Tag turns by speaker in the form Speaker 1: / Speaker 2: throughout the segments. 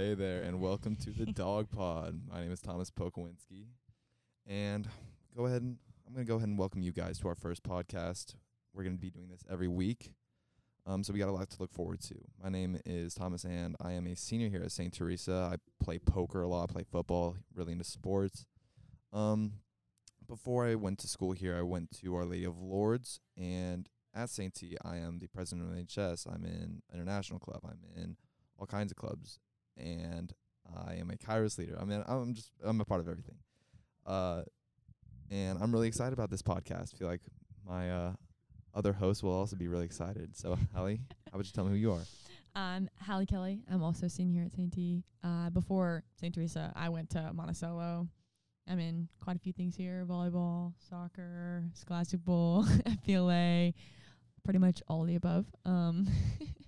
Speaker 1: Hey there, and welcome to the DawgPod. My name is Thomas Pokowinski, and go ahead and I'm gonna go ahead and welcome you guys to our first podcast. We're gonna be doing this every week, um, so we got a lot to look forward to. My name is Thomas, and I am a senior here at St. Teresa. I play poker a lot, play football, really into sports. Um, before I went to school here, I went to Our Lady of Lourdes, and at St. T, I am the president of NHS. I'm in international club. I'm in all kinds of clubs, and I am a Kairos leader. I mean, I'm just I'm a part of everything. Uh, and I'm really excited about this podcast. I feel like my uh, other hosts will also be really excited. So, Hallie, how about you tell me who you are?
Speaker 2: I'm Hallie Kelly. I'm also a here at St. T. Uh, before St. Teresa, I went to Monticello. I'm in quite a few things here volleyball, soccer, scholastic bowl, FBLA, pretty much all the above. Um,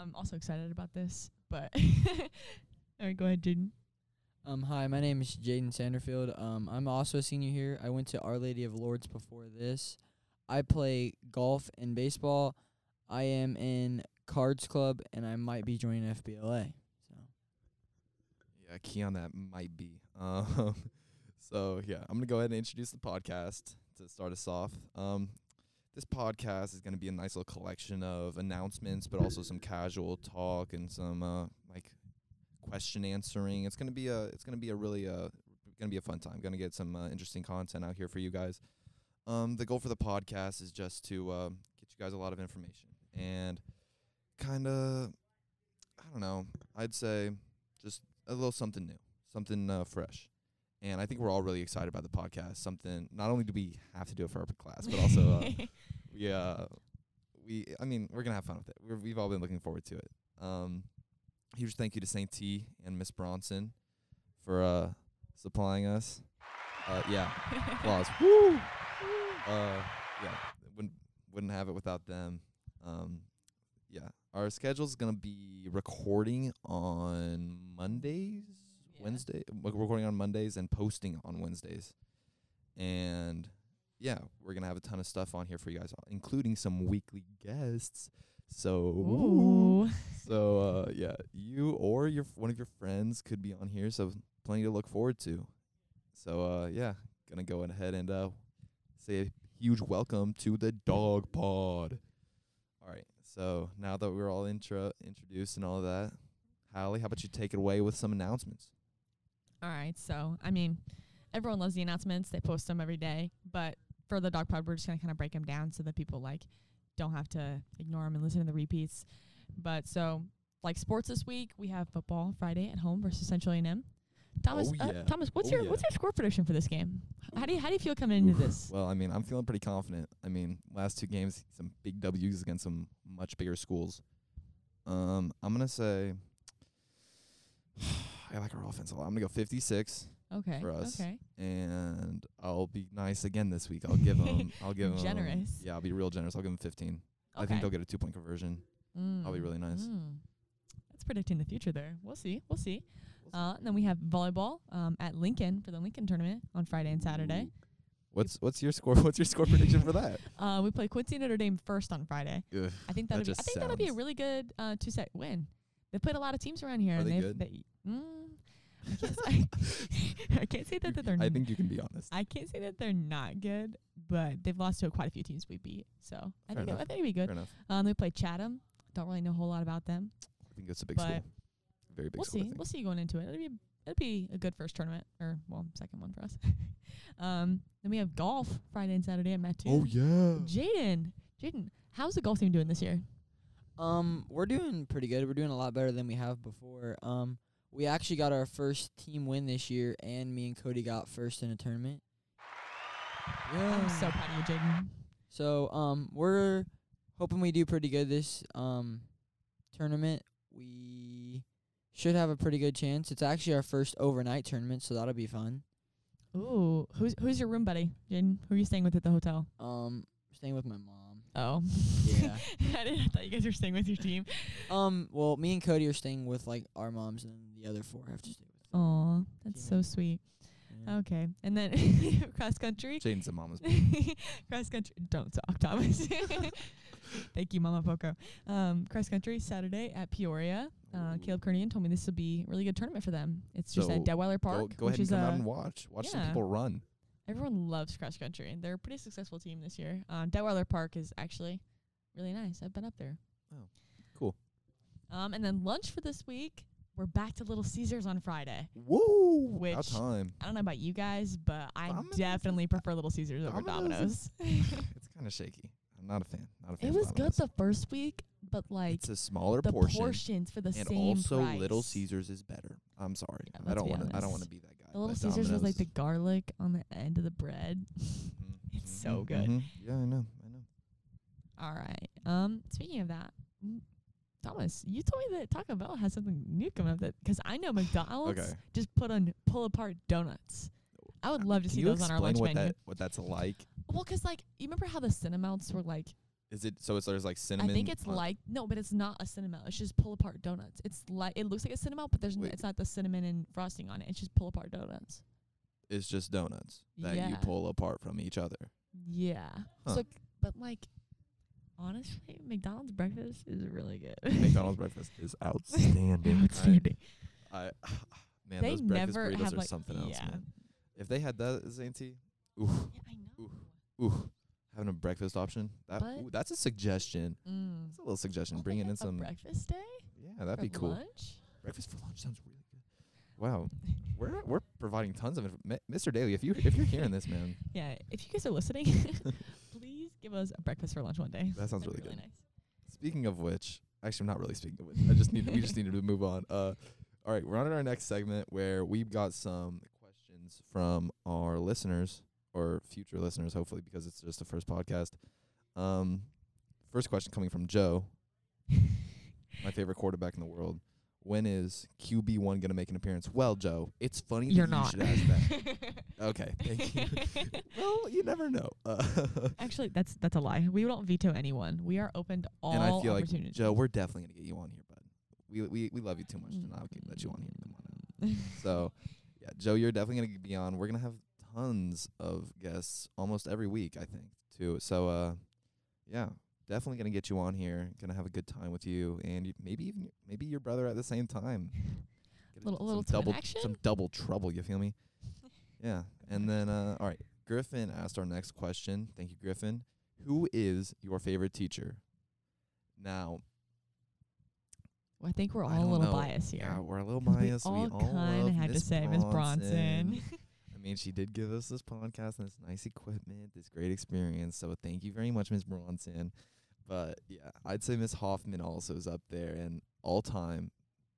Speaker 2: I'm also excited about this, but all right, go ahead, Jaden.
Speaker 3: Um, hi, my name is Jaden Sanderfield. Um, I'm also a senior here. I went to Our Lady of Lourdes before this. I play golf and baseball. I am in Cards Club, and I might be joining FBLA. So
Speaker 1: Yeah, key on that might be. Um, so yeah, I'm gonna go ahead and introduce the podcast to start us off. Um, this podcast is gonna be a nice little collection of announcements, but also some casual talk and some uh, like question answering. It's gonna be a it's gonna be a really uh gonna be a fun time. Gonna get some uh, interesting content out here for you guys. Um, the goal for the podcast is just to uh, get you guys a lot of information and kind of I don't know. I'd say just a little something new, something uh, fresh. And I think we're all really excited about the podcast. Something not only do we have to do it for our class, but also uh, we uh we I mean we're gonna have fun with it. We're, we've all been looking forward to it. Um, huge thank you to Saint T and Miss Bronson for uh supplying us. Uh, yeah, applause. Woo! Uh, yeah, wouldn't wouldn't have it without them. Um, yeah, our schedule's gonna be recording on Mondays,
Speaker 2: Yeah.
Speaker 1: Wednesday, recording on Mondays and posting on Wednesdays, and yeah, we're gonna have a ton of stuff on here for you guys, including some weekly guests. So,
Speaker 2: Ooh.
Speaker 1: so uh, yeah, you or your f- one of your friends could be on here, so plenty to look forward to. So uh, yeah, gonna go ahead and uh, say a huge welcome to the DawgPod. All right, so now that we're all intro introduced and all of that, Hallie, how about you take it away with some announcements?
Speaker 2: All right. So, I mean, everyone loves the announcements. They post them every day. But for the DawgPod, we're just going to kind of break them down so that people like don't have to ignore 'em and listen to the repeats. But so, like sports this week, we have football Friday at home versus Central A&M. Thomas,
Speaker 1: Oh,
Speaker 2: uh. Thomas, what's
Speaker 1: Oh,
Speaker 2: your
Speaker 1: yeah.
Speaker 2: what's your score prediction for this game? How do you how do you feel coming into
Speaker 1: Oof.
Speaker 2: this?
Speaker 1: Well, I mean, I'm feeling pretty confident. I mean, last two games, some big W's against some much bigger schools. Um, I'm gonna say I like our offense a lot. I'm gonna go 56,
Speaker 2: Okay.
Speaker 1: for us.
Speaker 2: Okay.
Speaker 1: and I'll be nice again this week. I'll give them. I'll give 'em-
Speaker 2: Generous.
Speaker 1: Yeah, I'll be real generous. I'll give them 15. I think they'll get a two point conversion. That'll be
Speaker 2: Mm,
Speaker 1: really nice.
Speaker 2: mm. That's predicting the future there. We'll see. We'll see. Uh, and then we have volleyball um, at Lincoln for the Lincoln tournament on Friday and Saturday.
Speaker 1: What's what's your score? What's your score prediction for that?
Speaker 2: Uh, we play Quincy Notre Dame first on Friday.
Speaker 1: Ugh,
Speaker 2: I think
Speaker 1: That
Speaker 2: that'll be. I think that'll be a really good uh, two set win. They played a lot of teams around here.
Speaker 1: Are
Speaker 2: and
Speaker 1: they
Speaker 2: they've-
Speaker 1: good?
Speaker 2: They, mm, I, can't say, I can't say that, that they're.
Speaker 1: I
Speaker 2: n-
Speaker 1: think you can be honest.
Speaker 2: I can't say that they're not good, but they've lost to quite a few teams we beat. So I think it,
Speaker 1: enough.
Speaker 2: I think it'd be good.
Speaker 1: Fair enough.
Speaker 2: Um, they play Chatham. Don't really know a whole lot about them.
Speaker 1: I think it's a big
Speaker 2: But
Speaker 1: school. Very big
Speaker 2: we'll
Speaker 1: school.
Speaker 2: See. We'll see going into it. It'll be it'll be a good first tournament, or well, second one for us. um, then we have golf Friday and Saturday at Mattoon.
Speaker 1: Oh yeah.
Speaker 2: Jaden, Jaden, how's the golf team doing this year?
Speaker 3: Um, we're doing pretty good. We're doing a lot better than we have before. Um, we actually got our first team win this year, and me and Cody got first in a tournament.
Speaker 2: I'm so proud of you, Jaden.
Speaker 3: So um, we're hoping we do pretty good this um tournament. We should have a pretty good chance. It's actually our first overnight tournament, so that'll be fun.
Speaker 2: Ooh, who's who's your room buddy, Jaden? Who are you staying with at the hotel?
Speaker 3: Um, staying with my mom.
Speaker 2: Oh,
Speaker 3: Yeah.
Speaker 2: I, didn't, I thought you guys were staying with your team.
Speaker 3: um, well, me and Cody are staying with like our moms, and the other four have to stay with. them.
Speaker 2: Aw, that's so sweet.
Speaker 3: Yeah.
Speaker 2: Okay, and then cross country.
Speaker 1: Jaden's a mama's.
Speaker 2: cross country. Don't talk, Thomas. Thank you, Mama Poco. Um, cross country Saturday at Peoria. uh, Caleb Kernian told me this would be a really good tournament for them. It's just
Speaker 1: So,
Speaker 2: at Detweiler Park,
Speaker 1: Go, go
Speaker 2: which
Speaker 1: ahead and
Speaker 2: is
Speaker 1: come
Speaker 2: a
Speaker 1: out and watch. Watch some people run.
Speaker 2: everyone loves cross country. and They're a pretty successful team this year. Uh, Detweiler Park is actually really nice. I've been up there.
Speaker 1: Oh, cool.
Speaker 2: Um, and then lunch for this week. We're back to Little Caesars on Friday.
Speaker 1: Woo! About
Speaker 2: Which-
Speaker 1: time.
Speaker 2: I don't know about you guys, but I
Speaker 1: Domino's
Speaker 2: definitely prefer Little Caesars over
Speaker 1: Domino's
Speaker 2: Domino's.
Speaker 1: it's kind of shaky. I'm not a fan. Not a fan.
Speaker 2: it was good the first week, but like
Speaker 1: it's a smaller
Speaker 2: the
Speaker 1: portion,
Speaker 2: portions for the
Speaker 1: and
Speaker 2: same
Speaker 1: also
Speaker 2: price.
Speaker 1: Little Caesars is better. I'm sorry.
Speaker 2: Yeah,
Speaker 1: I don't want to. I don't want to be that guy.
Speaker 2: The Little Caesars was like the garlic on the end of the bread.
Speaker 1: Mhm,
Speaker 2: It's so good.
Speaker 1: mhm. Yeah, I know. I know.
Speaker 2: All right. Um, speaking of that, Thomas, you told me that Taco Bell has something new coming up. That because I know McDonald's
Speaker 1: Okay.
Speaker 2: just put on pull apart donuts. I would love to
Speaker 1: Can
Speaker 2: see those on our lunch
Speaker 1: what
Speaker 2: menu.
Speaker 1: that what that's like?
Speaker 2: Well, 'cause like you remember how the Cinnamelts were like
Speaker 1: Is it so? It's there's like cinnamon.
Speaker 2: I think it's like no, but it's not a cinnamon. It's just pull apart donuts. It's like it looks like a cinnamon, but there's n it's not the cinnamon and frosting on it. It's just pull apart donuts.
Speaker 1: It's just donuts that you pull apart from each other.
Speaker 2: Yeah.
Speaker 1: Huh.
Speaker 2: So, but like, honestly, McDonald's breakfast is really good.
Speaker 1: McDonald's breakfast is outstanding.
Speaker 2: Outstanding.
Speaker 1: I, I man,
Speaker 2: They
Speaker 1: those breakfast
Speaker 2: never
Speaker 1: burritos
Speaker 2: have,
Speaker 1: are
Speaker 2: like-
Speaker 1: something else,
Speaker 2: yeah.
Speaker 1: man. If they had that at St. Ooh,
Speaker 2: Yeah, I know.
Speaker 1: ooh, having a breakfast option, that ooh, that's a suggestion.
Speaker 2: Mm.
Speaker 1: That's a little suggestion.
Speaker 2: Oh,
Speaker 1: Bring in some.
Speaker 2: breakfast day.
Speaker 1: Yeah, that'd
Speaker 2: for
Speaker 1: be cool.
Speaker 2: Lunch?
Speaker 1: Breakfast for lunch sounds really good. Wow, we're we're providing tons of inf- Mr. Daly. If you if you're hearing this, man,
Speaker 2: Yeah. If you guys are listening, give us a breakfast for lunch one day.
Speaker 1: That sounds
Speaker 2: That'd
Speaker 1: really good.
Speaker 2: nice.
Speaker 1: Speaking of which, actually, I'm not really speaking of which. I just need we just needed to move on. Uh, all right, we're on to our next segment where we've got some questions from our listeners or future listeners, hopefully, because it's just the first podcast. Um, first question coming from Joe, my favorite quarterback in the world. When is QB one gonna make an appearance? Well, Joe, it's funny
Speaker 2: You're not.
Speaker 1: you should ask that. okay, thank you. well, you never know. Uh,
Speaker 2: Actually, that's that's a lie. We don't veto anyone. We are open to all
Speaker 1: and I feel like
Speaker 2: opportunities.
Speaker 1: Joe, we're definitely gonna get you on here, bud. We we we love you too much to not get- let you on here. Come on. So, yeah, Joe, you're definitely gonna be on. We're gonna have tons of guests almost every week, I think, too. So, uh, yeah, definitely gonna get you on here. Gonna have a good time with you, and you, maybe even maybe your brother at the same time.
Speaker 2: Little-
Speaker 1: some
Speaker 2: little
Speaker 1: double
Speaker 2: action?
Speaker 1: some double trouble. You feel me? yeah, and then uh, all right, Griffin asked our next question. Thank you, Griffin. Who is your favorite teacher? Now,
Speaker 2: Well, I think we're all a little
Speaker 1: know.
Speaker 2: biased here.
Speaker 1: Yeah, we're a little biased.
Speaker 2: We all,
Speaker 1: all
Speaker 2: kind of had to say Miss Bronson.
Speaker 1: I mean, she did give us this podcast and this nice equipment, this great experience. So thank you very much, Miss Bronson. But yeah, I'd say Miss Hoffman also is up there, and all time,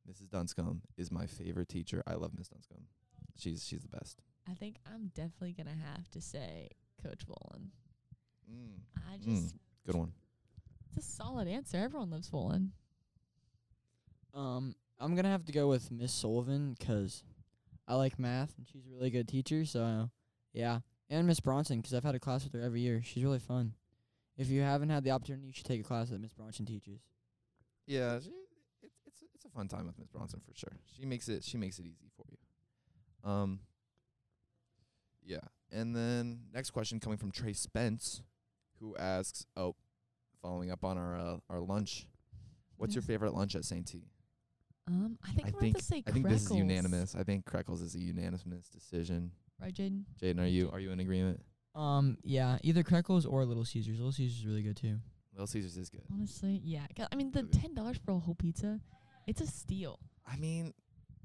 Speaker 1: Mrs. Dunscombe is my favorite teacher. I love Miss Dunscombe. She's she's the best.
Speaker 2: I think I'm definitely gonna have to say Coach Volan.
Speaker 1: Mm,
Speaker 2: I
Speaker 1: Mm.
Speaker 2: just
Speaker 1: good one.
Speaker 2: it's a solid answer. Everyone loves Volan.
Speaker 3: Um, I'm gonna have to go with Miss Sullivan 'cause I like math and she's a really good teacher. So yeah, and Miss Bronson 'cause I've had a class with her every year. She's really fun. If you haven't had the opportunity, you should take a class that Miss Bronson teaches.
Speaker 1: Yeah, she, it, it's it's a fun time with Miss Bronson for sure. She makes it she makes it easy for you. Um. Yeah, and then next question coming from Trey Spence, who asks, "Oh, following up on our uh, our lunch, what's your favorite lunch at St. T?"
Speaker 2: Um, I think
Speaker 1: I
Speaker 2: I'm gonna
Speaker 1: think
Speaker 2: to say
Speaker 1: I think this is unanimous. I think Crackles is a unanimous decision.
Speaker 2: right, Jaden?
Speaker 1: Jaden, are you are you in agreement?
Speaker 3: Um, yeah, either Crackles or Little Caesars. Little Caesars is really good too.
Speaker 1: Little Caesars is good.
Speaker 2: Honestly, yeah. 'Cause, I mean, the
Speaker 1: Okay.
Speaker 2: ten dollars for a whole pizza, it's a steal.
Speaker 1: I mean,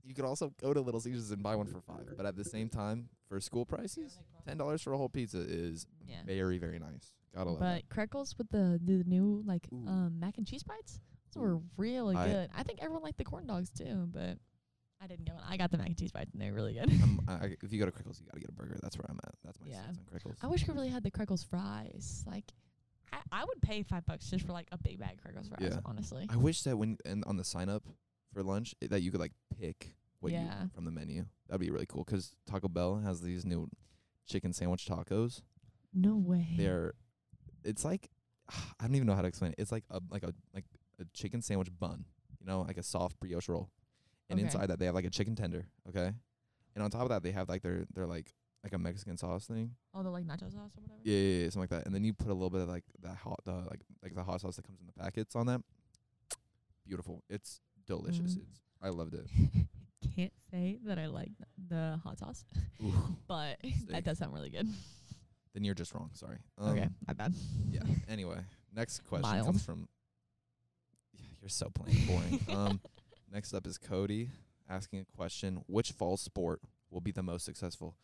Speaker 1: you could also go to Little Caesars and buy one for five, but at the same time, for school prices, ten dollars for a whole pizza is
Speaker 2: Yeah.
Speaker 1: very very nice. Gotta love that.
Speaker 2: But Crackles with the the new like
Speaker 1: Ooh.
Speaker 2: um mac and cheese bites, those were really
Speaker 1: I-
Speaker 2: good. I think everyone liked the corn dogs too, but I didn't get one. I got the mac and cheese bites and they're really good.
Speaker 1: um, I, I- if you go to Crickles, you gotta get a burger. That's where I'm at. That's my
Speaker 2: Yeah.
Speaker 1: on Crickles.
Speaker 2: I wish we really had the Crackles fries. Like, I, I would pay five bucks just for like a big bag of Crackles fries.
Speaker 1: Yeah.
Speaker 2: Honestly.
Speaker 1: I wish that when and on the sign up for lunch i- that you could like pick what you
Speaker 2: Yeah.
Speaker 1: want from the menu. That'd be really cool 'cause Taco Bell has these new chicken sandwich tacos.
Speaker 2: No way.
Speaker 1: They're it's like I don't even know how to explain it. It's like a like a like a chicken sandwich bun, you know, like a soft brioche roll. And
Speaker 2: Okay.
Speaker 1: inside that they have like a chicken tender, okay? And on top of that they have like their their like like a Mexican sauce thing.
Speaker 2: Oh, the like nacho sauce or whatever.
Speaker 1: Yeah, yeah, yeah, something like that. And then you put a little bit of like that hot, the like like the hot sauce that comes in the packets on that. Beautiful. It's delicious.
Speaker 2: Mm.
Speaker 1: It's I loved it.
Speaker 2: Can't say that I like the hot sauce, but
Speaker 1: Steak.
Speaker 2: that does sound really good.
Speaker 1: then you're just wrong. Sorry. Um,
Speaker 2: okay, my bad.
Speaker 1: Yeah. Anyway, next question
Speaker 2: Mild.
Speaker 1: comes from. Yeah, you're so plain boring. um, next up is Cody asking a question: Which fall sport will be the most successful?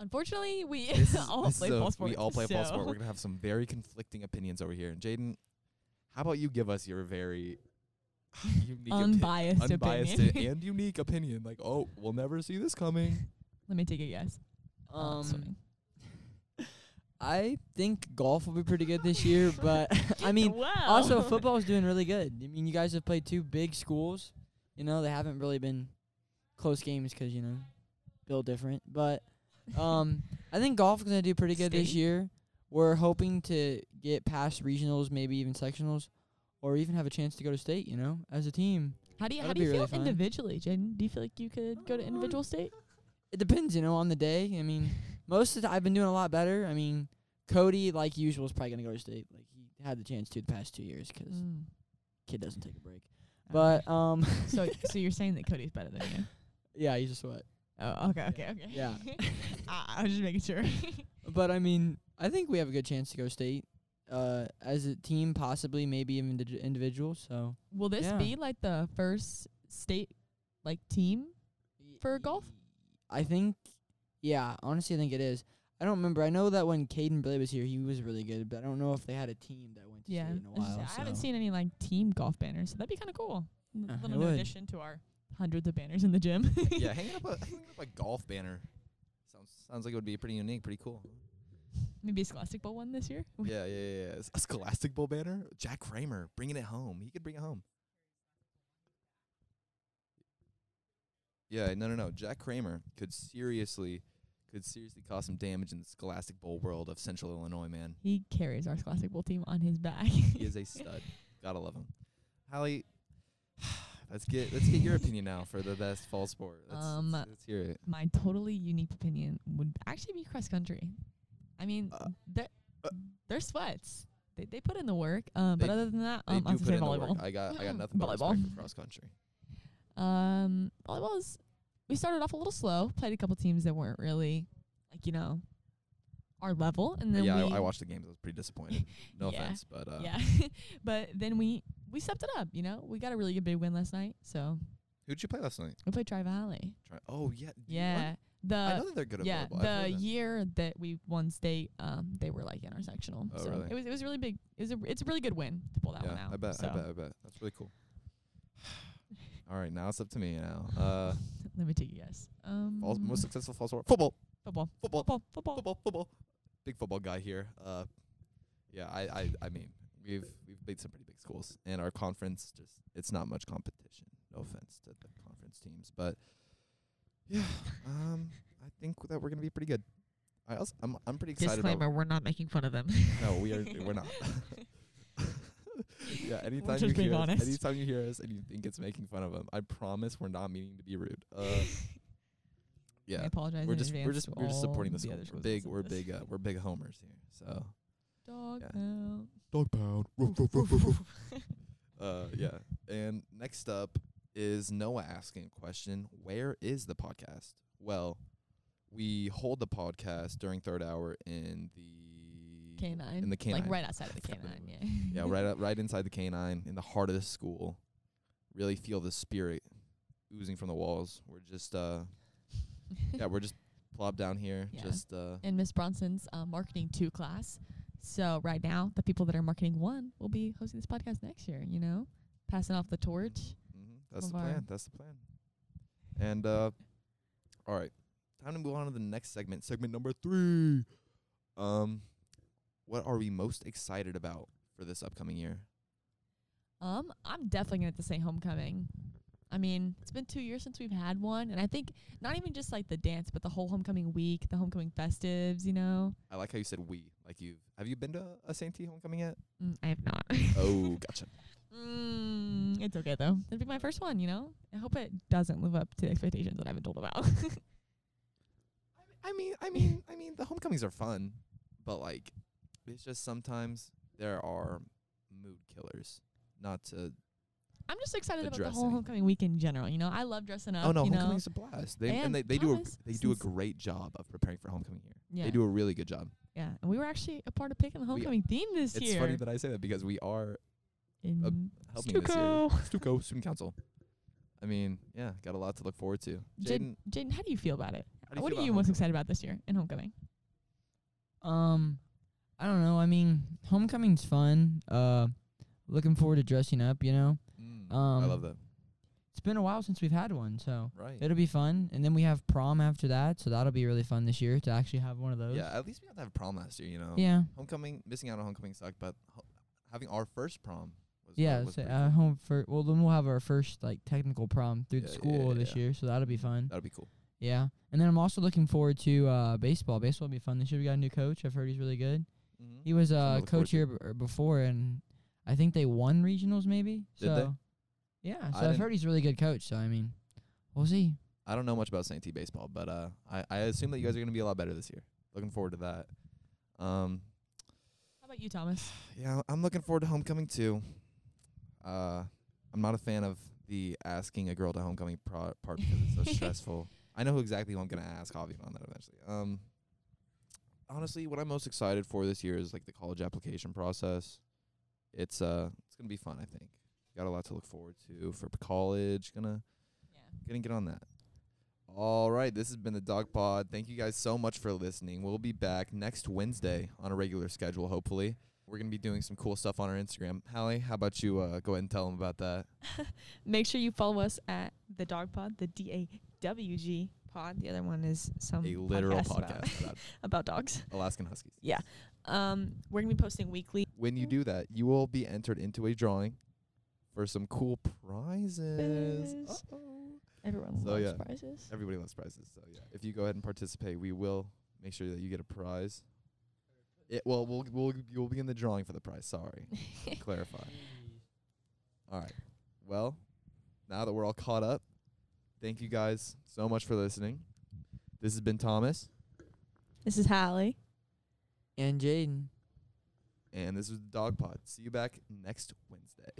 Speaker 2: Unfortunately, we
Speaker 1: This is-
Speaker 2: all
Speaker 1: this
Speaker 2: play
Speaker 1: a-
Speaker 2: fall sports.
Speaker 1: We all play fall sport. We're gonna have some very conflicting opinions over here. And Jaden, how about you give us your very unique, opi-
Speaker 2: unbiased,
Speaker 1: unbiased
Speaker 2: opinion.
Speaker 1: and unique opinion? Like, oh, we'll never see this coming.
Speaker 2: Let me take a guess. Uh,
Speaker 3: Um,
Speaker 2: swimming.
Speaker 3: I think golf will be pretty good this year, but I mean,
Speaker 2: wow.
Speaker 3: also football is doing really good. I mean, you guys have played two big schools. You know, they haven't really been close games 'cause you know, built different. But um, I think golf is gonna do pretty good this year. We're hoping to get past regionals, maybe even sectionals, or even have a chance to go to state. You know, as a team.
Speaker 2: How do you how do you
Speaker 3: be really
Speaker 2: feel individually, Jaden? Do you feel like you could go to individual state?
Speaker 3: It depends, you know, on the day. I mean, most of the I've been doing a lot better. I mean, Cody, like usual, is probably gonna go to state. Like he had the chance to the past two years 'cause
Speaker 2: Mm.
Speaker 3: kid doesn't take a break.
Speaker 2: Okay.
Speaker 3: But um,
Speaker 2: so so you're saying that Cody's better than you?
Speaker 3: yeah, he's a sweat.
Speaker 2: Oh, okay, okay, okay.
Speaker 3: Yeah.
Speaker 2: I, I was just making sure.
Speaker 3: But I mean, I think we have a good chance to go state. Uh, as a team, possibly, maybe even indi- individual. So
Speaker 2: Will this
Speaker 3: Yeah.
Speaker 2: be like the first state like team? For golf?
Speaker 3: I think, yeah. Honestly, I think it is. I don't remember. I know that when Caden Blay was here, he was really good, but I don't know if they had a team that went to
Speaker 2: Yeah,
Speaker 3: state in a
Speaker 2: I was just
Speaker 3: while.
Speaker 2: say, I haven't seen any like team golf banners, so that'd be kind of cool. L- uh,
Speaker 3: Yeah, it
Speaker 2: little new addition to our hundreds of banners in the gym.
Speaker 1: yeah, hanging up a hanging up a golf banner sounds sounds like it would be pretty unique, pretty cool.
Speaker 2: Maybe a Scholastic Bowl one this year.
Speaker 1: yeah, yeah, yeah, yeah. A Scholastic Bowl banner. Jack Kramer bringing it home. He could bring it home. Yeah, no, no, no. Jack Kramer could seriously, could seriously cause some damage in the Scholastic Bowl world of Central Illinois, man.
Speaker 2: He carries our Scholastic Bowl team on his back.
Speaker 1: He is a stud. Gotta love him. Hallie, let's get let's get your opinion now for the best fall sport. Let's,
Speaker 2: Um,
Speaker 1: let's, let's hear it.
Speaker 2: My totally unique opinion would actually be cross country. I mean,
Speaker 1: Uh,
Speaker 2: they're
Speaker 1: uh.
Speaker 2: they're sweats. They they put in the work. Um, but other than that, um, I
Speaker 1: do
Speaker 2: was
Speaker 1: put
Speaker 2: say volleyball.
Speaker 1: I got I got nothing but
Speaker 2: Volleyball.
Speaker 1: respect for cross country.
Speaker 2: Um, volleyball is. We started off a little slow. Played a couple teams that weren't really, like you know, our level, and then
Speaker 1: yeah,
Speaker 2: we
Speaker 1: I, I watched the games. I was pretty disappointed. No
Speaker 2: Yeah.
Speaker 1: offense, but uh,
Speaker 2: yeah, but then we we stepped it up. You know, we got a really good big win last night. So
Speaker 1: who'd you play last night?
Speaker 2: we played Tri Valley.
Speaker 1: Try. Oh yeah.
Speaker 2: Yeah, the
Speaker 1: I know that they're good at
Speaker 2: yeah, the year that we won state, um, they were like in our sectional.
Speaker 1: Oh,
Speaker 2: so
Speaker 1: really?
Speaker 2: it was it was really big. It was a it's a really good win to pull that
Speaker 1: yeah,
Speaker 2: one out.
Speaker 1: I bet.
Speaker 2: So
Speaker 1: I bet. I bet. That's really cool. All right, now it's up to me now. Uh,
Speaker 2: let me take a guess. Um,
Speaker 1: most successful fall sport football.
Speaker 2: football,
Speaker 1: Football.
Speaker 2: football, football.
Speaker 1: Football. Football. Big football guy here. Uh, yeah, I, I, I mean, we've we've beat some pretty big schools, and our conference just it's not much competition. No offense to the conference teams, but yeah, um, I think that we're gonna be pretty good. I also, I'm I'm pretty excited about
Speaker 2: Disclaimer: We're not making fun of them.
Speaker 1: No, we are. We're not. yeah. Anytime you hear, us,
Speaker 2: honest.
Speaker 1: anytime you hear us and you think it's making fun of them, I promise we're not meaning to be rude. Uh, yeah,
Speaker 2: I
Speaker 1: yeah.
Speaker 2: apologize.
Speaker 1: We're
Speaker 2: in
Speaker 1: just we're just we're just supporting
Speaker 2: all
Speaker 1: the school. We're big. We're
Speaker 2: this.
Speaker 1: big. Uh, we're big homers here. So
Speaker 2: Dog
Speaker 1: yeah.
Speaker 2: pound.
Speaker 1: dog pound. uh, yeah. And next up is Noah asking a question: Where is the podcast? Well, we hold the podcast during third hour in the
Speaker 2: Canine.
Speaker 1: in the canine.
Speaker 2: Like right outside of the canine. Yeah.
Speaker 1: yeah, right out, right inside the canine, in the heart of the school. Really feel the spirit oozing from the walls. We're just uh yeah, we're just plopped down here.
Speaker 2: Yeah.
Speaker 1: Just uh
Speaker 2: in Miss Bronson's uh, marketing two class. So right now, the people that are marketing one will be hosting this podcast next year. You know, passing off the torch.
Speaker 1: Mm-hmm. that's the plan. That's the plan. And uh all right. Time to move on to the next segment. Segment number 3. Um what are we most excited about for this upcoming year?
Speaker 2: Um, I'm definitely gonna have to say homecoming. I mean, it's been two years since we've had one, and I think not even just like the dance, but the whole homecoming week, the homecoming festives. You know,
Speaker 1: I like how you said we. Like you've have you been to a. T homecoming yet?
Speaker 2: mm, I have not.
Speaker 1: oh, gotcha.
Speaker 2: mm, it's okay though. It'll be my first one. You know, I hope it doesn't live up to the expectations that I've been told about.
Speaker 1: I mean, I mean, I mean, the homecomings are fun, but like, it's just sometimes there are mood killers. Not to
Speaker 2: I'm just excited
Speaker 1: the
Speaker 2: about the whole
Speaker 1: dressing.
Speaker 2: homecoming week in general. You know, I love dressing up.
Speaker 1: oh no,
Speaker 2: you know?
Speaker 1: homecoming's a blast. They and,
Speaker 2: And
Speaker 1: they, they do a
Speaker 2: Thomas,
Speaker 1: they do a
Speaker 2: since-
Speaker 1: great job of preparing for homecoming here.
Speaker 2: Yeah,
Speaker 1: They do a really good job.
Speaker 2: yeah. And we were actually a part of picking the
Speaker 1: We-
Speaker 2: homecoming theme this year.
Speaker 1: It's
Speaker 2: year.
Speaker 1: funny that I say that because we are
Speaker 2: in
Speaker 1: helping this year.
Speaker 2: Stuco.
Speaker 1: Stuco Student Council. I mean, yeah, got a lot to look forward to. Jaden,
Speaker 2: Jaden, Jaden, how do you feel about it?
Speaker 1: how do you
Speaker 2: what
Speaker 1: feel
Speaker 2: are
Speaker 1: about
Speaker 2: you most
Speaker 1: homecoming?
Speaker 2: excited about this year in homecoming?
Speaker 3: Um, I don't know. I mean, homecoming's fun. Uh, looking forward to dressing up. You know,
Speaker 1: Mm, I
Speaker 3: Um,
Speaker 1: love that.
Speaker 3: it's been a while since we've had one, so
Speaker 1: Right.
Speaker 3: it'll be fun. And then we have prom after that, so that'll be really fun this year to actually have one of those.
Speaker 1: Yeah, at least we got to have prom last year. You know.
Speaker 3: Yeah.
Speaker 1: Homecoming, missing out on homecoming sucked, but ho- having our first prom was
Speaker 3: Yeah,
Speaker 1: was
Speaker 3: so at
Speaker 1: cool.
Speaker 3: home for well, then we'll have our first like technical prom through the
Speaker 1: Yeah, yeah,
Speaker 3: school
Speaker 1: yeah,
Speaker 3: this
Speaker 1: yeah.
Speaker 3: year, so that'll be fun.
Speaker 1: That'll be cool.
Speaker 3: Yeah, and then I'm also looking forward to uh baseball. Baseball will be fun this year. We got a new coach. I've heard he's really good.
Speaker 1: Mm-hmm.
Speaker 3: He was
Speaker 1: Something to
Speaker 3: uh coach here b- before, and I think they won regionals maybe.
Speaker 1: Did
Speaker 3: so
Speaker 1: they?
Speaker 3: yeah, so I've heard he's a really good coach. So I mean, we'll see.
Speaker 1: I don't know much about St. T baseball, but uh, I, I assume that you guys are going to be a lot better this year. Looking forward to that. Um,
Speaker 2: How about you, Thomas?
Speaker 1: yeah, I'm looking forward to homecoming too. Uh, I'm not a fan of the asking a girl to homecoming pro- part because it's so stressful. I know who exactly who I'm gonna ask. Javi on that eventually. Um, honestly, what I'm most excited for this year is like the college application process. It's uh, it's gonna be fun. I think got a lot to look forward to for college. Gonna
Speaker 2: Yeah.
Speaker 1: gonna get on that. All right, this has been the DawgPod. Thank you guys so much for listening. We'll be back next Wednesday on a regular schedule, hopefully. We're gonna be doing some cool stuff on our Instagram. Hallie, how about you uh, go ahead and tell them about that?
Speaker 4: Make sure you follow us at the Dog Pod, the D A W G pod. The other one is some
Speaker 1: a literal
Speaker 4: podcast about-
Speaker 1: podcast about
Speaker 4: about dogs.
Speaker 1: Alaskan Huskies.
Speaker 4: Yeah. Um, we're gonna be posting weekly.
Speaker 1: When you do that, you will be entered into a drawing for some cool prizes.
Speaker 4: Biz. Everyone
Speaker 1: So,
Speaker 4: loves
Speaker 1: yeah.
Speaker 4: prizes.
Speaker 1: Everybody loves prizes, so yeah. If you go ahead and participate, we will make sure that you get a prize. It well, we'll we'll you'll be in the drawing for the prize. Sorry, clarify. All right. Well, now that we're all caught up, thank you guys so much for listening. This has been Thomas,
Speaker 4: This is Hallie.
Speaker 3: And Jaden.
Speaker 1: and this was the DawgPod. See you back next Wednesday.